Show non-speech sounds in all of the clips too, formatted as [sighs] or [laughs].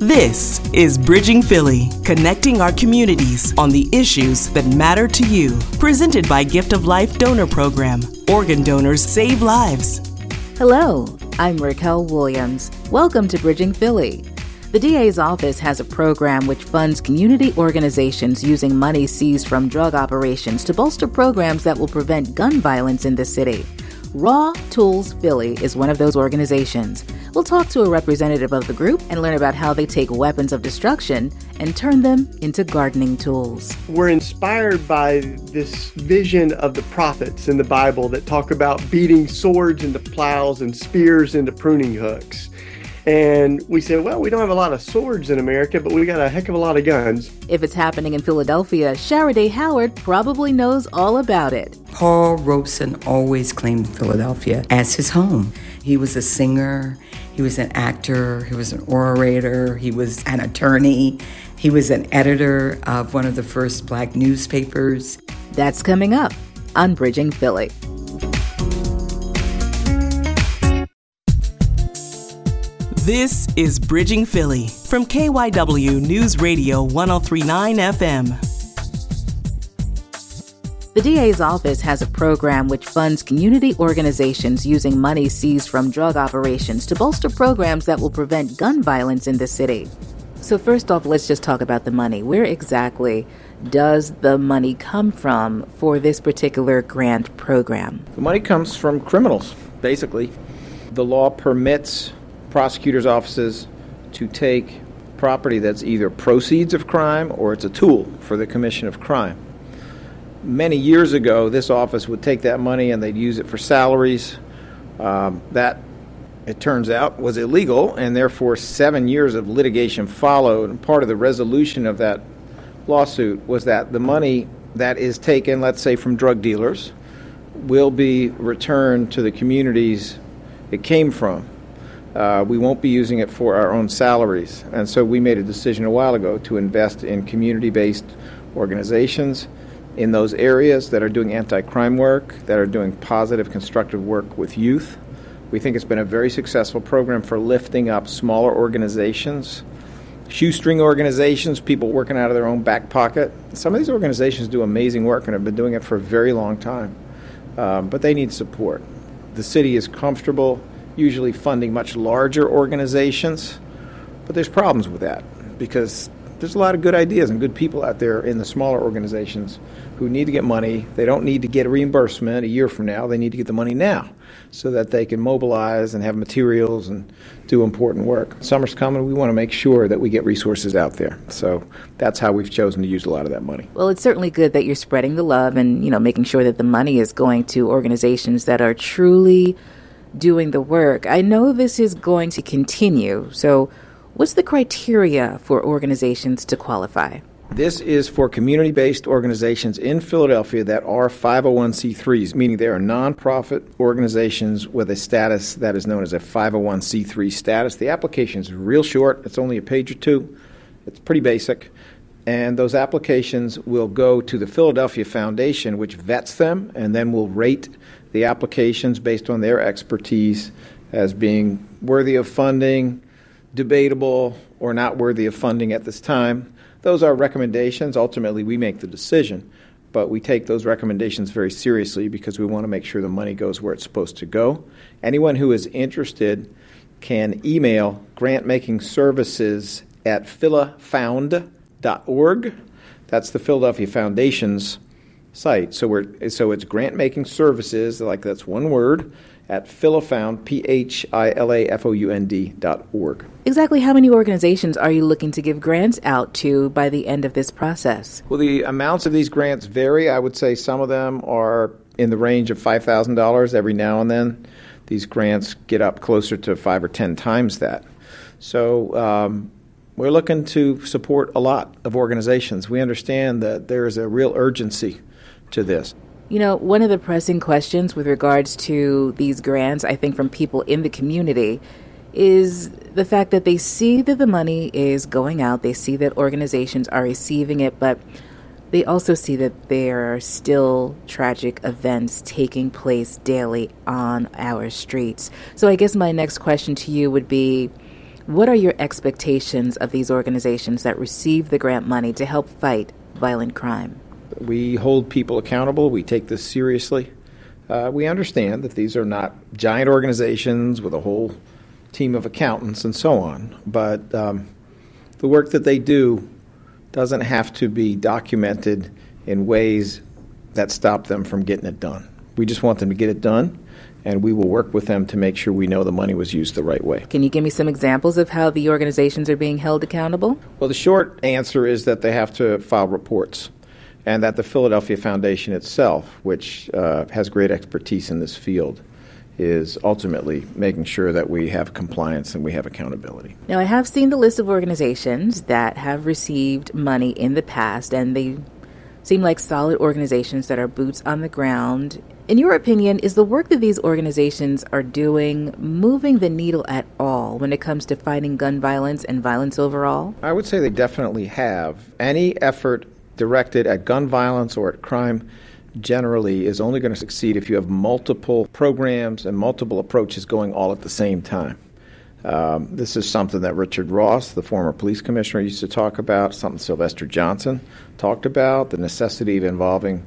This is Bridging Philly, connecting our communities on the issues that matter to you. Presented by Gift of Life Donor Program. Organ donors save lives. Hello, I'm Racquel Williams. Welcome to Bridging Philly. The DA's office has a program which funds community organizations using money seized from drug operations to bolster programs that will prevent gun violence in the city. Raw Tools Philly is one of those organizations. We'll talk to a representative of the group and learn about how they take weapons of destruction and turn them into gardening tools. We're inspired by this vision of the prophets in the Bible that talk about beating swords into plows and spears into pruning hooks. And we said, well, we don't have a lot of swords in America, but we got a heck of a lot of guns. If it's happening in Philadelphia, Shara Dae Howard probably knows all about it. Paul Robeson always claimed Philadelphia as his home. He was a singer, he was an actor, he was an orator, he was an attorney, he was an editor of one of the first black newspapers. That's coming up on Bridging Philly. This is Bridging Philly from KYW News Radio 1039 FM. The DA's office has a program which funds community organizations using money seized from drug operations to bolster programs that will prevent gun violence in the city. So, first off, let's just talk about the money. Where exactly does the money come from for this particular grant program? The money comes from criminals, basically. The law permits prosecutors' offices to take property that's either proceeds of crime or it's a tool for the commission of crime. Many years ago, this office would take that money and they'd use it for salaries. Um, that, it turns out, was illegal, and therefore seven years of litigation followed. And part of the resolution of that lawsuit was that the money that is taken, let's say, from drug dealers, will be returned to the communities it came from uh, we won't be using it for our own salaries. And so we made a decision a while ago to invest in community based organizations in those areas that are doing anti crime work, that are doing positive, constructive work with youth. We think it's been a very successful program for lifting up smaller organizations, shoestring organizations, people working out of their own back pocket. Some of these organizations do amazing work and have been doing it for a very long time, um, but they need support. The city is comfortable usually funding much larger organizations. But there's problems with that because there's a lot of good ideas and good people out there in the smaller organizations who need to get money. They don't need to get a reimbursement a year from now. They need to get the money now so that they can mobilize and have materials and do important work. Summer's coming. We want to make sure that we get resources out there. So that's how we've chosen to use a lot of that money. Well, it's certainly good that you're spreading the love and, you know, making sure that the money is going to organizations that are truly doing the work. I know this is going to continue. So, what's the criteria for organizations to qualify? This is for community based organizations in Philadelphia that are 501c3s, meaning they are nonprofit organizations with a status that is known as a 501c3 status. The application is real short, it's only a page or two, it's pretty basic. And those applications will go to the Philadelphia Foundation, which vets them and then will rate the applications based on their expertise as being worthy of funding, debatable, or not worthy of funding at this time. Those are recommendations. Ultimately, we make the decision, but we take those recommendations very seriously because we want to make sure the money goes where it's supposed to go. Anyone who is interested can email grantmaking services at philafound grantmaking.org. That's the Philadelphia Foundation's site. So we're so it's grant making services, like that's one word, at philafound, P H I L A F O U N D dot org. Exactly how many organizations are you looking to give grants out to by the end of this process? Well, the amounts of these grants vary. I would say some of them are in the range of $5,000 every now and then. These grants get up closer to five or 10 times that. So um, we're looking to support a lot of organizations. We understand that there is a real urgency to this. You know, one of the pressing questions with regards to these grants, I think, from people in the community is the fact that they see that the money is going out, they see that organizations are receiving it, but they also see that there are still tragic events taking place daily on our streets. So I guess my next question to you would be what are your expectations of these organizations that receive the grant money to help fight violent crime? We hold people accountable. We take this seriously. Uh, we understand that these are not giant organizations with a whole team of accountants and so on, but um, the work that they do doesn't have to be documented in ways that stop them from getting it done. We just want them to get it done, and we will work with them to make sure we know the money was used the right way. Can you give me some examples of how the organizations are being held accountable? Well, the short answer is that they have to file reports and that the Philadelphia Foundation itself, which uh, has great expertise in this field, is ultimately making sure that we have compliance and we have accountability. Now, I have seen the list of organizations that have received money in the past, and they seem like solid organizations that are boots on the ground. In your opinion, is the work that these organizations are doing moving the needle at all when it comes to fighting gun violence and violence overall? I would say they definitely have. Any effort directed at gun violence or at crime generally is only going to succeed if you have multiple programs and multiple approaches going all at the same time. Um, this is something that Richard Ross, the former police commissioner, used to talk about, something Sylvester Johnson talked about, the necessity of involving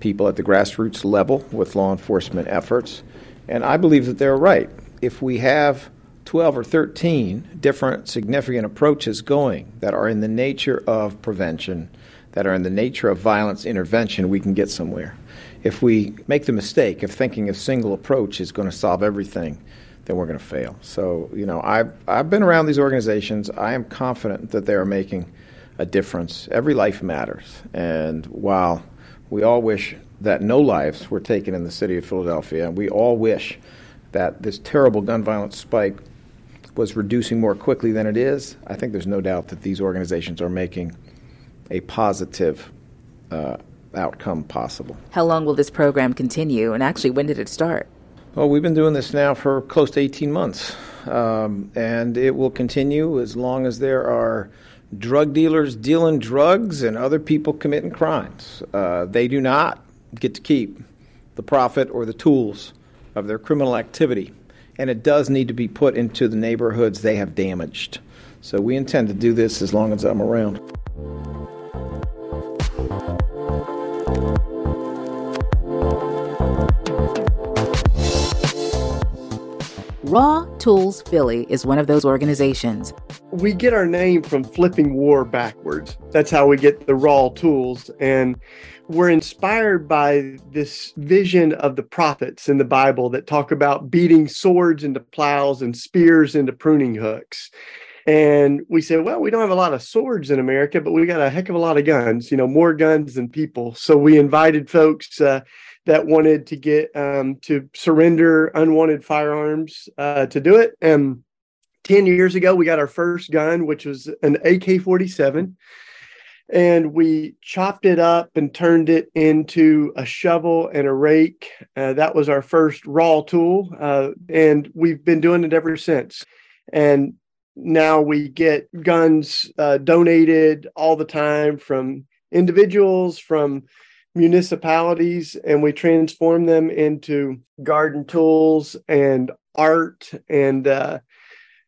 people at the grassroots level with law enforcement efforts. And I believe that they're right. If we have 12 or 13 different significant approaches going that are in the nature of prevention, that are in the nature of violence intervention, we can get somewhere. If we make the mistake of thinking a single approach is going to solve everything, then we're going to fail. So, you know, I've, I've been around these organizations. I am confident that they are making a difference. Every life matters. And while we all wish that no lives were taken in the city of Philadelphia, and we all wish that this terrible gun violence spike was reducing more quickly than it is, I think there's no doubt that these organizations are making a positive uh, outcome possible. How long will this program continue? And actually, when did it start? Well, we've been doing this now for close to 18 months. Um, and it will continue as long as there are drug dealers dealing drugs and other people committing crimes. Uh, they do not get to keep the profit or the tools of their criminal activity. And it does need to be put into the neighborhoods they have damaged. So we intend to do this as long as I'm around. Raw Tools Philly is one of those organizations. We get our name from flipping war backwards. That's how we get the raw tools. And we're inspired by this vision of the prophets in the Bible that talk about beating swords into plows and spears into pruning hooks. And we said, well, we don't have a lot of swords in America, but we got a heck of a lot of guns, you know, more guns than people. So we invited folks uh, that wanted to get um, to surrender unwanted firearms uh, to do it. And 10 years ago, we got our first gun, which was an AK 47. And we chopped it up and turned it into a shovel and a rake. Uh, that was our first raw tool. Uh, and we've been doing it ever since. And now we get guns uh, donated all the time from individuals, from municipalities and we transform them into garden tools and art and uh,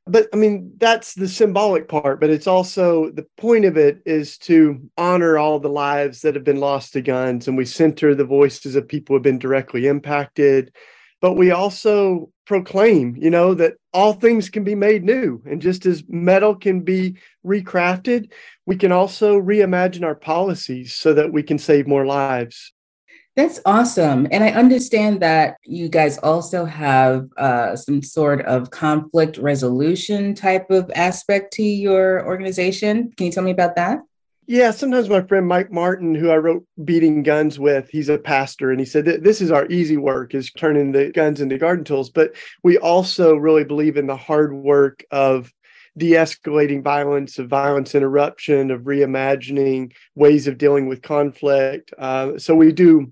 but i mean that's the symbolic part but it's also the point of it is to honor all the lives that have been lost to guns and we center the voices of people who have been directly impacted but we also proclaim, you know, that all things can be made new. And just as metal can be recrafted, we can also reimagine our policies so that we can save more lives. That's awesome. And I understand that you guys also have uh, some sort of conflict resolution type of aspect to your organization. Can you tell me about that? Yeah, sometimes my friend Mike Martin, who I wrote Beating Guns with, he's a pastor, and he said that this is our easy work is turning the guns into garden tools. But we also really believe in the hard work of de-escalating violence, of violence interruption, of reimagining ways of dealing with conflict. Uh, so we do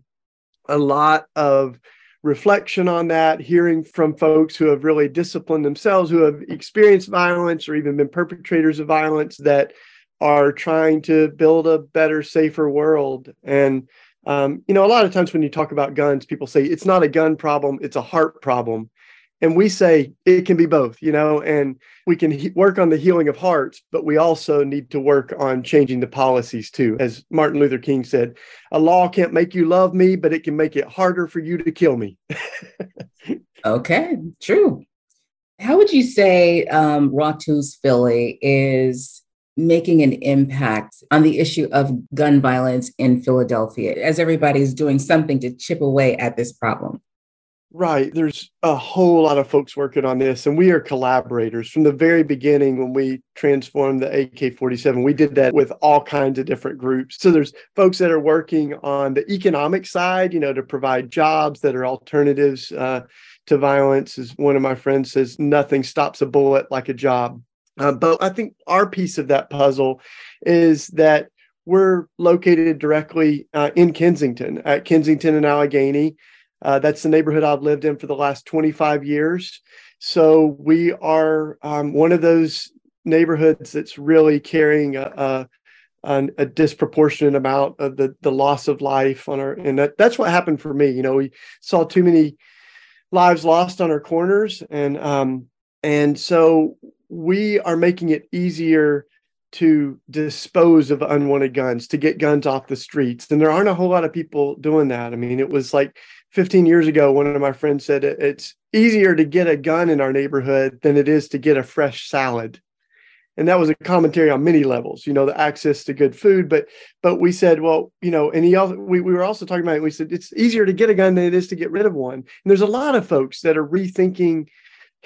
a lot of reflection on that, hearing from folks who have really disciplined themselves, who have experienced violence or even been perpetrators of violence that are trying to build a better, safer world. And um, you know, a lot of times when you talk about guns, people say it's not a gun problem; it's a heart problem. And we say it can be both, you know, and we can he- work on the healing of hearts, but we also need to work on changing the policies too. As Martin Luther King said, a law can't make you love me, but it can make it harder for you to kill me. [laughs] okay, true. How would you say um, Tools Philly is making an impact on the issue of gun violence in Philadelphia as everybody's doing something to chip away at this problem? Right. There's a whole lot of folks working on this, and we are collaborators from the very beginning when we transformed the AK 47. We did that with all kinds of different groups. So there's folks that are working on the economic side, you know, to provide jobs that are alternatives uh, to violence. As one of my friends says, nothing stops a bullet like a job. Uh, but I think our piece of that puzzle is that we're located directly uh, in Kensington, at Kensington and Allegheny. Uh, that's the neighborhood I've lived in for the last 25 years. So we are um, one of those neighborhoods that's really carrying a, a, a, disproportionate amount of the, the loss of life on our, and that, that's what happened for me. You know, we saw too many lives lost on our corners. And, um, and so we are making it easier to dispose of unwanted guns, to get guns off the streets. And there aren't a whole lot of people doing that. I mean, it was like 15 years ago, one of my friends said it's easier to get a gun in our neighborhood than it is to get a fresh salad. And that was a commentary on many levels, you know, the access to good food. But but we said, well, you know, and he also we, we were also talking about it. We said it's easier to get a gun than it is to get rid of one. And there's a lot of folks that are rethinking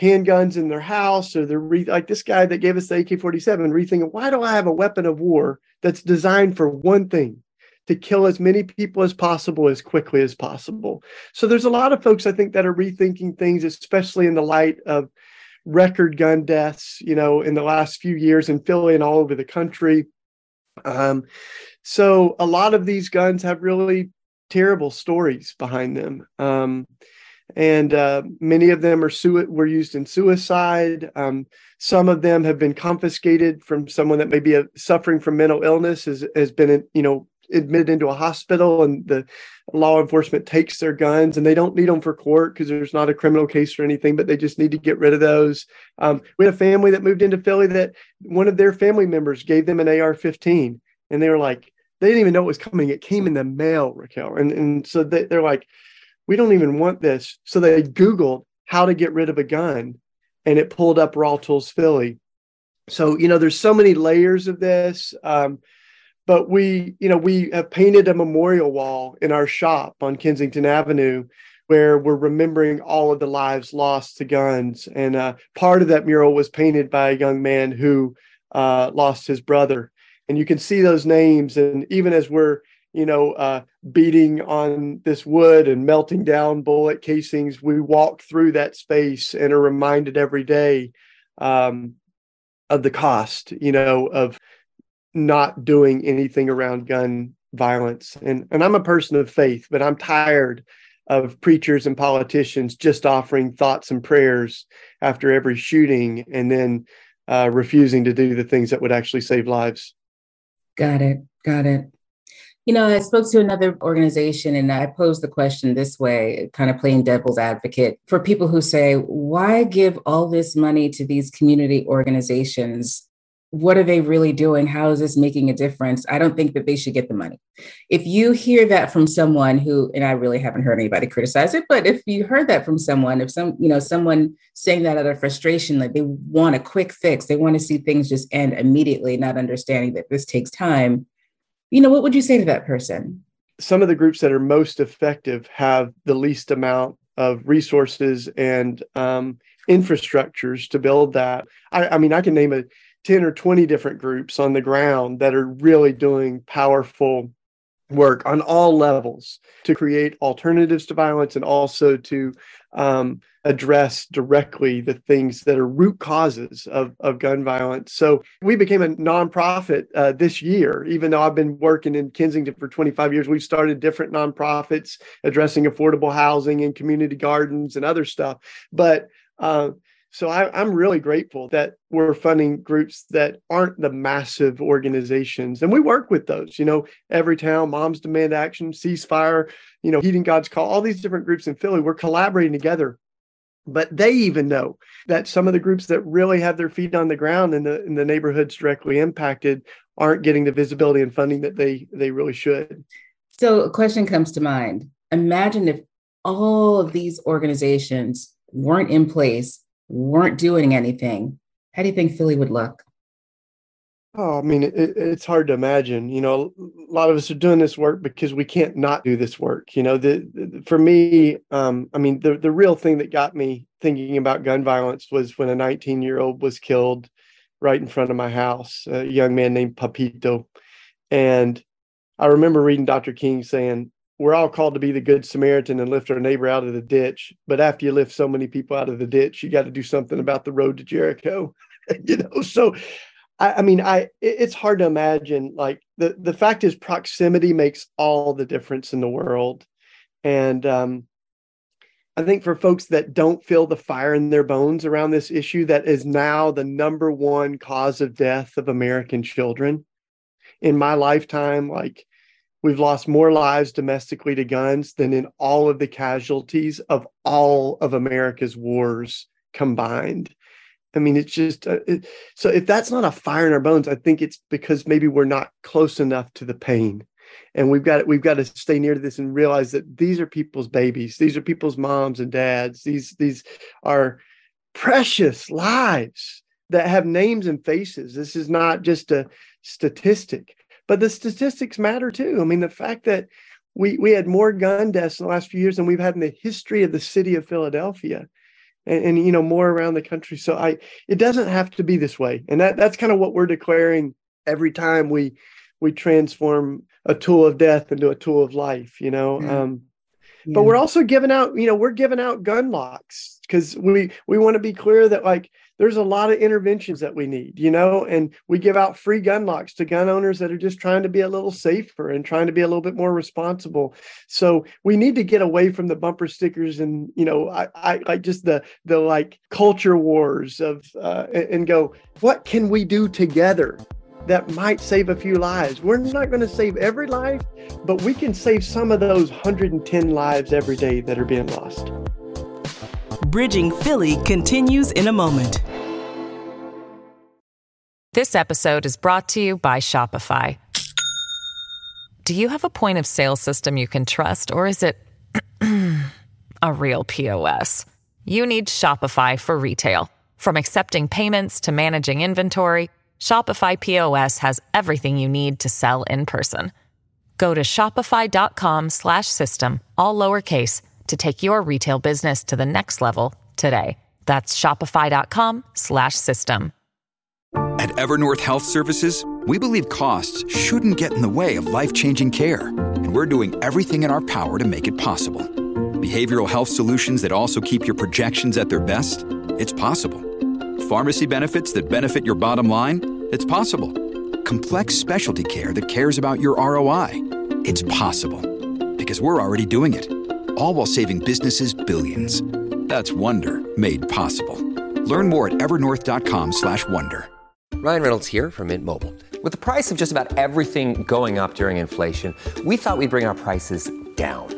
handguns in their house or they're re- like this guy that gave us the AK-47 rethinking why do I have a weapon of war that's designed for one thing to kill as many people as possible as quickly as possible. So there's a lot of folks I think that are rethinking things especially in the light of record gun deaths, you know, in the last few years in Philly and all over the country. Um, so a lot of these guns have really terrible stories behind them. Um, and uh, many of them are su- were used in suicide. Um, some of them have been confiscated from someone that may be a, suffering from mental illness, has, has been, you know, admitted into a hospital, and the law enforcement takes their guns, and they don't need them for court because there's not a criminal case or anything, but they just need to get rid of those. Um, we had a family that moved into Philly that one of their family members gave them an AR-15, and they were like, they didn't even know it was coming. It came in the mail, Racquel, and and so they, they're like we don't even want this. So they Googled how to get rid of a gun and it pulled up RAWTools Philly. So, you know, there's so many layers of this. Um, but we, you know, we have painted a memorial wall in our shop on Kensington Avenue where we're remembering all of the lives lost to guns. And uh, part of that mural was painted by a young man who uh, lost his brother. And you can see those names. And even as we're you know, uh, beating on this wood and melting down bullet casings. We walk through that space and are reminded every day um, of the cost, you know, of not doing anything around gun violence. And and I'm a person of faith, but I'm tired of preachers and politicians just offering thoughts and prayers after every shooting and then uh, refusing to do the things that would actually save lives. Got it. Got it. You know, I spoke to another organization and I posed the question this way, kind of playing devil's advocate for people who say, why give all this money to these community organizations what are they really doing? How is this making a difference? I don't think that they should get the money. If you hear that from someone who, and I really haven't heard anybody criticize it, but if you heard that from someone, if some, you know, someone saying that out of frustration, like they want a quick fix, they want to see things just end immediately, not understanding that this takes time, you know, what would you say to that person? Some of the groups that are most effective have the least amount of resources and um, infrastructures to build that. I, I mean, I can name a 10 or 20 different groups on the ground that are really doing powerful work on all levels to create alternatives to violence and also to um, address directly the things that are root causes of, of gun violence. So we became a nonprofit uh, this year, even though I've been working in Kensington for 25 years. We've started different nonprofits addressing affordable housing and community gardens and other stuff. But uh, so I, am really grateful that we're funding groups that aren't the massive organizations, and we work with those. You know, Everytown, Moms Demand Action, Ceasefire, you know, Heeding God's Call, all these different groups in Philly. We're collaborating together, but they even know that some of the groups that really have their feet on the ground in the in the neighborhoods directly impacted aren't getting the visibility and funding that they they really should. So, a question comes to mind: Imagine if all of these organizations weren't in place weren't doing anything, how do you think Philly would look? Oh, I mean, it, it's hard to imagine. You know, a lot of us are doing this work because we can't not do this work. You know, the, the for me, um, I mean, the the real thing that got me thinking about gun violence was when a 19 year old was killed right in front of my house, a young man named Papito, and I remember reading Dr. King saying, we're all called to be the good Samaritan and lift our neighbor out of the ditch. But after you lift so many people out of the ditch, you got to do something about the road to Jericho. [laughs] you know, so I, I, mean, I it's hard to imagine. Like the the fact is, proximity makes all the difference in the world, and um, I think for folks that don't feel the fire in their bones around this issue, that is now the number one cause of death of American children. In my lifetime, like We've lost more lives domestically to guns than in all of the casualties of all of America's wars combined. I mean, it's just uh, it, so if that's not a fire in our bones, I think it's because maybe we're not close enough to the pain, and we've got we've got to stay near to this and realize that these are people's babies, these are people's moms and dads, these these are precious lives that have names and faces. This is not just a statistic. But the statistics matter too. I mean, the fact that we we had more gun deaths in the last few years than we've had in the history of the city of Philadelphia. And, and, you know more around the country. So i it doesn't have to be this way. And that that's kind of what we're declaring every time we we transform a tool of death into a tool of life you know? Yeah. um yeah. but we're also giving out you know we're giving out gun locks because we we want to be clear that like there's a lot of interventions that we need, you know, and we give out free gun locks to gun owners that are just trying to be a little safer and trying to be a little bit more responsible. So we need to get away from the bumper stickers and, you know, I, I like just the the like culture wars of uh, and go, what can we do together that might save a few lives. We're not going to save every life, but we can save some of those 110 lives every day that are being lost. Bridging Philly continues in a moment. This episode is brought to you by Shopify. Do you have a point of sale system you can trust, or is it [clears throat] a real POS? You need Shopify for retail. From accepting payments to managing inventory, Shopify POS has everything you need to sell in person. Go to shopify.com/system all lowercase to take your retail business to the next level today. That's shopify.com slash system. At Evernorth Health Services, we believe costs shouldn't get in the way of life-changing care. And we're doing everything in our power to make it possible. Behavioral health solutions that also keep your projections at their best? It's possible. Pharmacy benefits that benefit your bottom line? It's possible. Complex specialty care that cares about your ROI? It's possible. Because we're already doing it all while saving businesses billions. That's Wonder made possible. Learn more at evernorth.com/wonder. Ryan Reynolds here from Mint Mobile. With the price of just about everything going up during inflation, we thought we'd bring our prices down.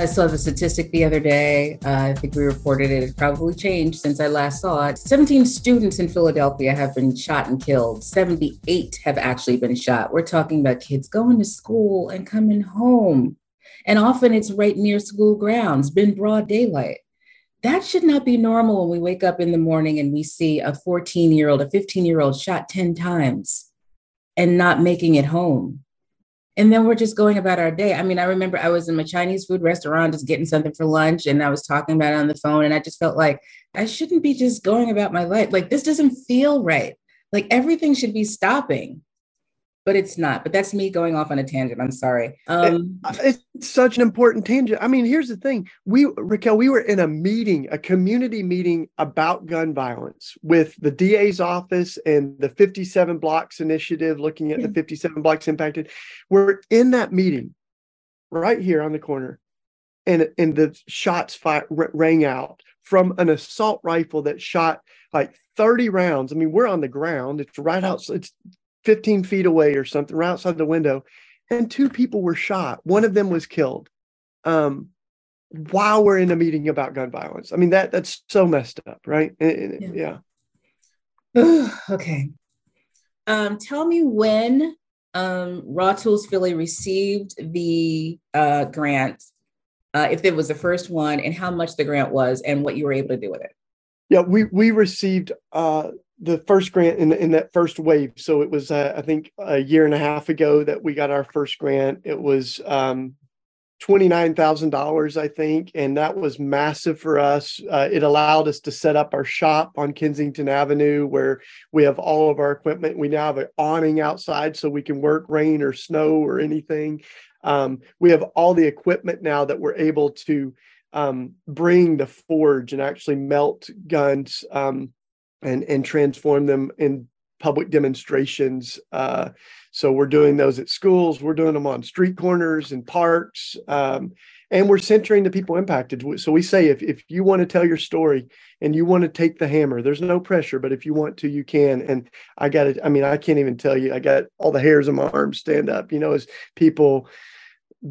I saw the statistic the other day. Uh, I think we reported it. It's probably changed since I last saw it. 17 students in Philadelphia have been shot and killed. 78 have actually been shot. We're talking about kids going to school and coming home. And often it's right near school grounds, been broad daylight. That should not be normal when we wake up in the morning and we see a 14 year old, a 15 year old shot 10 times and not making it home and then we're just going about our day. I mean, I remember I was in my Chinese food restaurant just getting something for lunch and I was talking about it on the phone and I just felt like I shouldn't be just going about my life. Like this doesn't feel right. Like everything should be stopping but it's not. But that's me going off on a tangent. I'm sorry. Um, it's such an important tangent. I mean, here's the thing: we, Racquel, we were in a meeting, a community meeting about gun violence with the DA's office and the 57 Blocks Initiative, looking at yeah. the 57 blocks impacted. We're in that meeting, right here on the corner, and and the shots fire, rang out from an assault rifle that shot like 30 rounds. I mean, we're on the ground. It's right outside. It's 15 feet away or something, right outside the window, and two people were shot. One of them was killed. Um, while we're in a meeting about gun violence. I mean that that's so messed up, right? Yeah. yeah. [sighs] okay. Um, tell me when um, RAWTools Philly received the uh, grant, uh, if it was the first one, and how much the grant was, and what you were able to do with it. Yeah, we we received uh, the first grant in in that first wave. So it was uh, I think a year and a half ago that we got our first grant. It was um, twenty nine thousand dollars, I think, and that was massive for us. Uh, it allowed us to set up our shop on Kensington Avenue, where we have all of our equipment. We now have an awning outside, so we can work rain or snow or anything. Um, we have all the equipment now that we're able to um, bring the forge and actually melt guns. Um, and and transform them in public demonstrations. Uh, so we're doing those at schools. We're doing them on street corners and parks. Um, and we're centering the people impacted. So we say if, if you want to tell your story and you want to take the hammer, there's no pressure, but if you want to, you can. And I got it. I mean, I can't even tell you, I got all the hairs on my arms stand up, you know, as people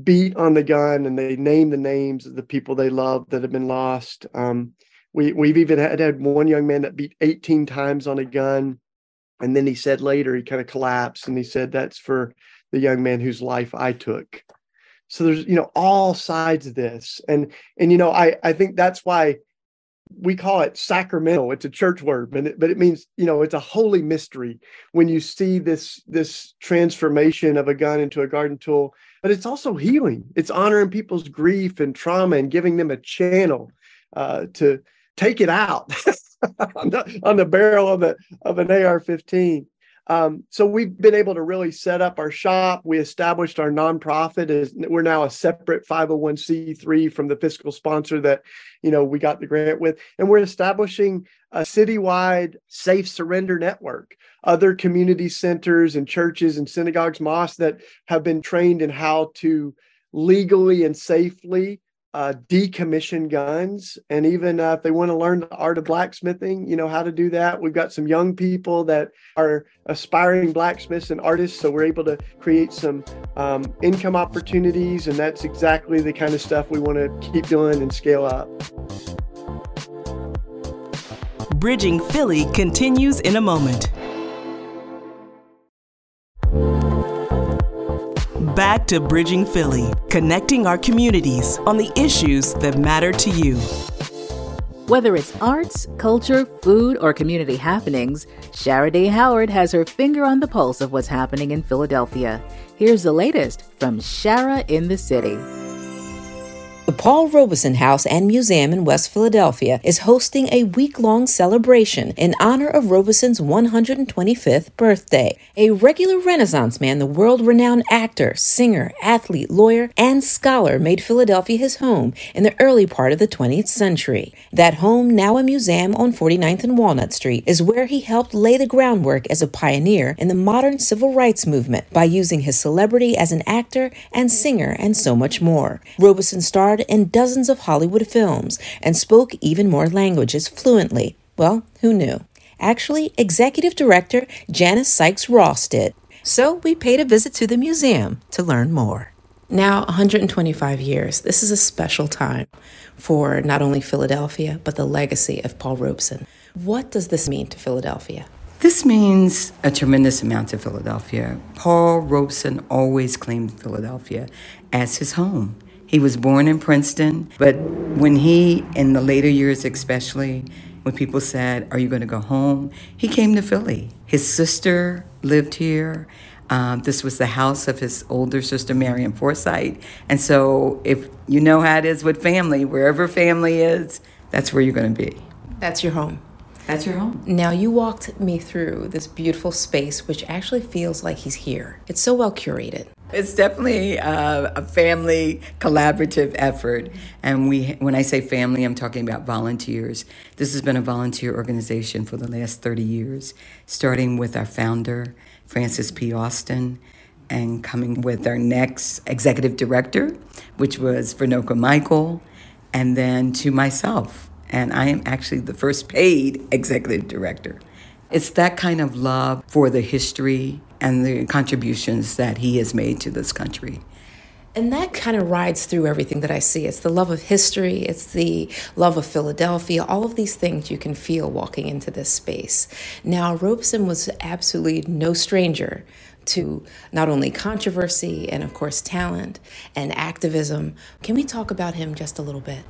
beat on the gun and they name the names of the people they love that have been lost. Um, we we've even had, had one young man that beat 18 times on a gun and then he said later he kind of collapsed and he said that's for the young man whose life i took. So there's you know all sides of this and and you know i i think that's why we call it sacramental. It's a church word but it, but it means you know it's a holy mystery when you see this this transformation of a gun into a garden tool but it's also healing. It's honoring people's grief and trauma and giving them a channel uh, to take it out [laughs] on, the, on the barrel of, a, of an AR-15. Um, so we've been able to really set up our shop. We established our nonprofit. As we're now a separate 501c3 from the fiscal sponsor that you know we got the grant with, and we're establishing a citywide safe surrender network. Other community centers and churches and synagogues, mosques that have been trained in how to legally and safely uh, decommission guns. And even uh, if they want to learn the art of blacksmithing you know how to do that we've got some young people that are aspiring blacksmiths and artists so we're able to create some um, income opportunities and that's exactly the kind of stuff we want to keep doing and scale up. Bridging philly continues in a moment back to Bridging Philly, connecting our communities on the issues that matter to you. Whether it's arts, culture, food, or community happenings, Shara Dae Howard has her finger on the pulse of what's happening in Philadelphia. Here's the latest from Shara in the City. Paul Robeson House and Museum in West Philadelphia is hosting a week long celebration in honor of Robeson's 125th birthday. A regular Renaissance man, the world renowned actor, singer, athlete, lawyer, and scholar made Philadelphia his home in the early part of the 20th century. That home, now a museum on 49th and Walnut Street, is where he helped lay the groundwork as a pioneer in the modern civil rights movement by using his celebrity as an actor and singer and so much more. Robeson starred in dozens of Hollywood films and spoke even more languages fluently. Well, who knew? Actually, executive director Janice Sykes Ross did. So we paid a visit to the museum to learn more. Now, 125 years, this is a special time for not only Philadelphia, but the legacy of Paul Robeson. What does this mean to Philadelphia? This means a tremendous amount to Philadelphia. Paul Robeson always claimed Philadelphia as his home. He was born in Princeton, but when he, in the later years especially, when people said, Are you going to go home? He came to Philly. His sister lived here. Um, this was the house of his older sister, Marian Forsythe. And so, if you know how it is with family, wherever family is, that's where you're going to be. That's your home. That's your home. Now, you walked me through this beautiful space, which actually feels like he's here. It's so well curated. It's definitely a, a, family collaborative effort. And we, when I say family, I'm talking about volunteers. This has been a volunteer organization for the last 30 years, starting with our founder, Frances P. Aulston, and coming with our next executive director, which was Vernoca Michael, and then to myself. And I am actually the first paid executive director. It's that kind of love for the history and the contributions that he has made to this country. And that kind of rides through everything that I see. It's the love of history, it's the love of Philadelphia, all of these things you can feel walking into this space. Now, Robeson was absolutely no stranger to not only controversy and, of course, talent and activism. Can we talk about him just a little bit?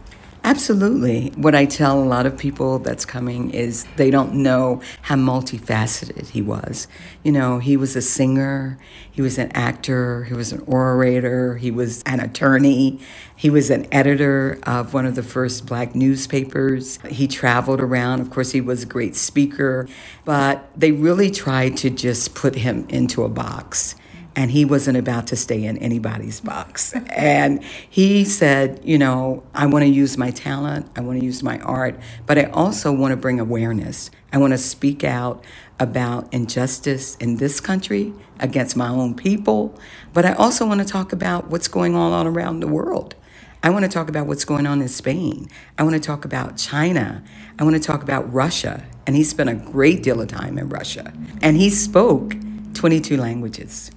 Absolutely. What I tell a lot of people that's coming is they don't know how multifaceted he was. You know, he was a singer, he was an actor, he was an orator, he was an attorney, he was an editor of one of the first black newspapers. He traveled around. Of course, he was a great speaker, but they really tried to just put him into a box and he wasn't about to stay in anybody's box. and he said, You know, I want to use my talent, I want to use my art, but I also want to bring awareness. I want to speak out about injustice in this country against my own people, but I also want to talk about what's going on all around the world. I want to talk about what's going on in Spain. I want to talk about China. I want to talk about Russia. And he spent a great deal of time in Russia. And he spoke 22 languages.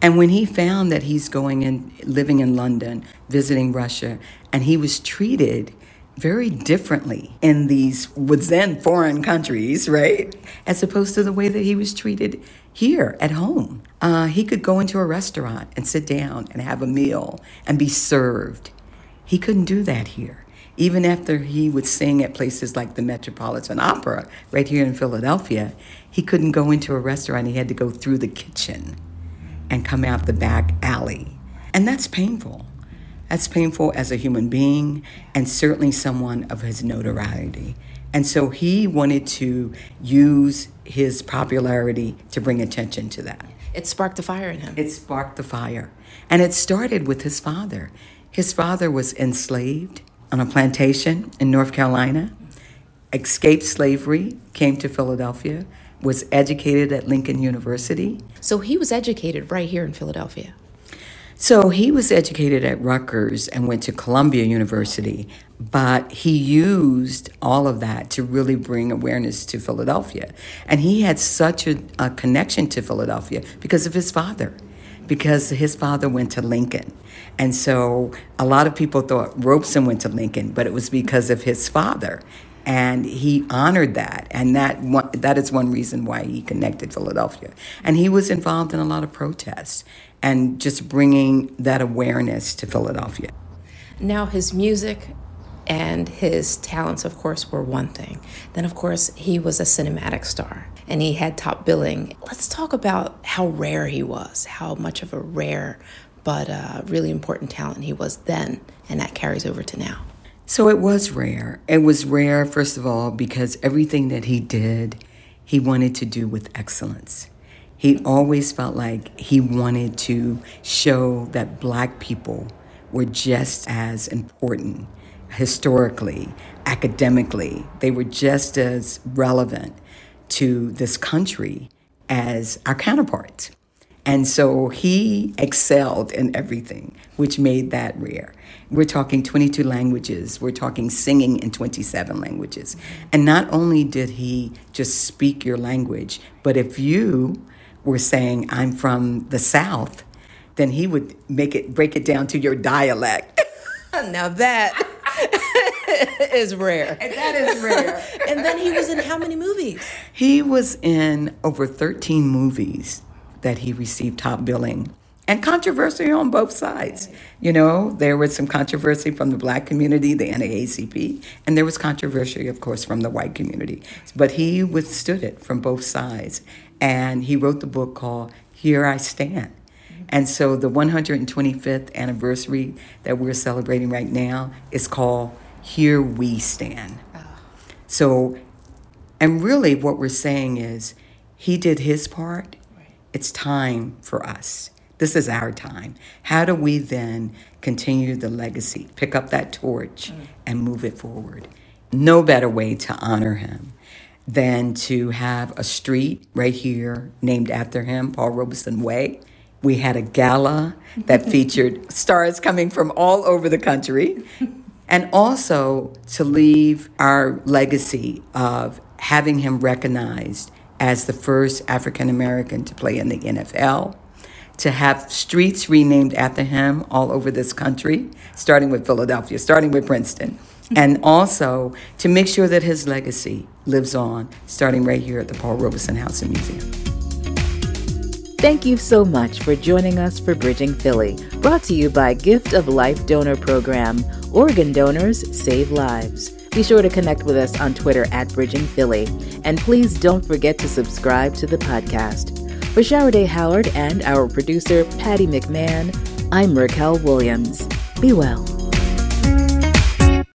And when he found that he's going and living in London, visiting Russia, and he was treated very differently in these was then foreign countries, right? As opposed to the way that he was treated here at home. Uh, he could go into a restaurant and sit down and have a meal and be served. He couldn't do that here. Even after he would sing at places like the Metropolitan Opera, right here in Philadelphia, he couldn't go into a restaurant. He had to go through the kitchen and come out the back alley. And that's painful. That's painful as a human being and certainly someone of his notoriety. And so he wanted to use his popularity to bring attention to that. It sparked a fire in him. It sparked the fire. And it started with his father. His father was enslaved on a plantation in North Carolina, escaped slavery, came to Philadelphia, was educated at Lincoln University. So he was educated right here in Philadelphia. So he was educated at Rutgers and went to Columbia University, but he used all of that to really bring awareness to Philadelphia. And he had such a, a connection to Philadelphia because of his father, because his father went to Lincoln. And so a lot of people thought Robeson went to Lincoln, but it was because of his father and he honored that. And that one, that is one reason why he connected Philadelphia. And he was involved in a lot of protests and just bringing that awareness to Philadelphia. Now his music and his talents of course were one thing. Then of course he was a cinematic star and he had top billing. Let's talk about how rare he was how much of a rare but uh, really important talent he was then, and that carries over to now. So it was rare. It was rare, first of all, because everything that he did, he wanted to do with excellence. He always felt like he wanted to show that black people were just as important historically, academically. They were just as relevant to this country as our counterparts. And so he excelled in everything, which made that rare. We're talking 22 languages, we're talking singing in 27 languages. And not only did he just speak your language, but if you were saying, I'm from the South, then he would make it break it down to your dialect. [laughs] now that [laughs] is rare. And that is rare. and then he was in how many movies? He was in over 13 movies that he received top billing and controversy on both sides. You know, there was some controversy from the black community, the NAACP, and there was controversy, of course, from the white community. But he withstood it from both sides. And he wrote the book called Here I Stand. And so the 125th anniversary that we're celebrating right now is called Here We Stand. Ah. So, and really what we're saying is he did his part. It's time for us. This is our time. How do we then continue the legacy, pick up that torch, mm. and move it forward? No better way to honor him than to have a street right here named after him, Paul Robeson Way. We had a gala that [laughs] featured stars coming from all over the country, and also to leave our legacy of having him recognized as the first African American to play in the NFL, to have streets renamed after him all over this country, starting with Philadelphia, starting with Princeton, and also to make sure that his legacy lives on, starting right here at the Paul Robeson House and Museum. Thank you so much for joining us for Bridging Philly, brought to you by Gift of Life Donor Program. Organ donors save lives. Be sure to connect with us on Twitter at Bridging Philly. And please don't forget to subscribe to the podcast. For Shara Howard and our producer, Patty McMahon, I'm Racquel Williams. Be well.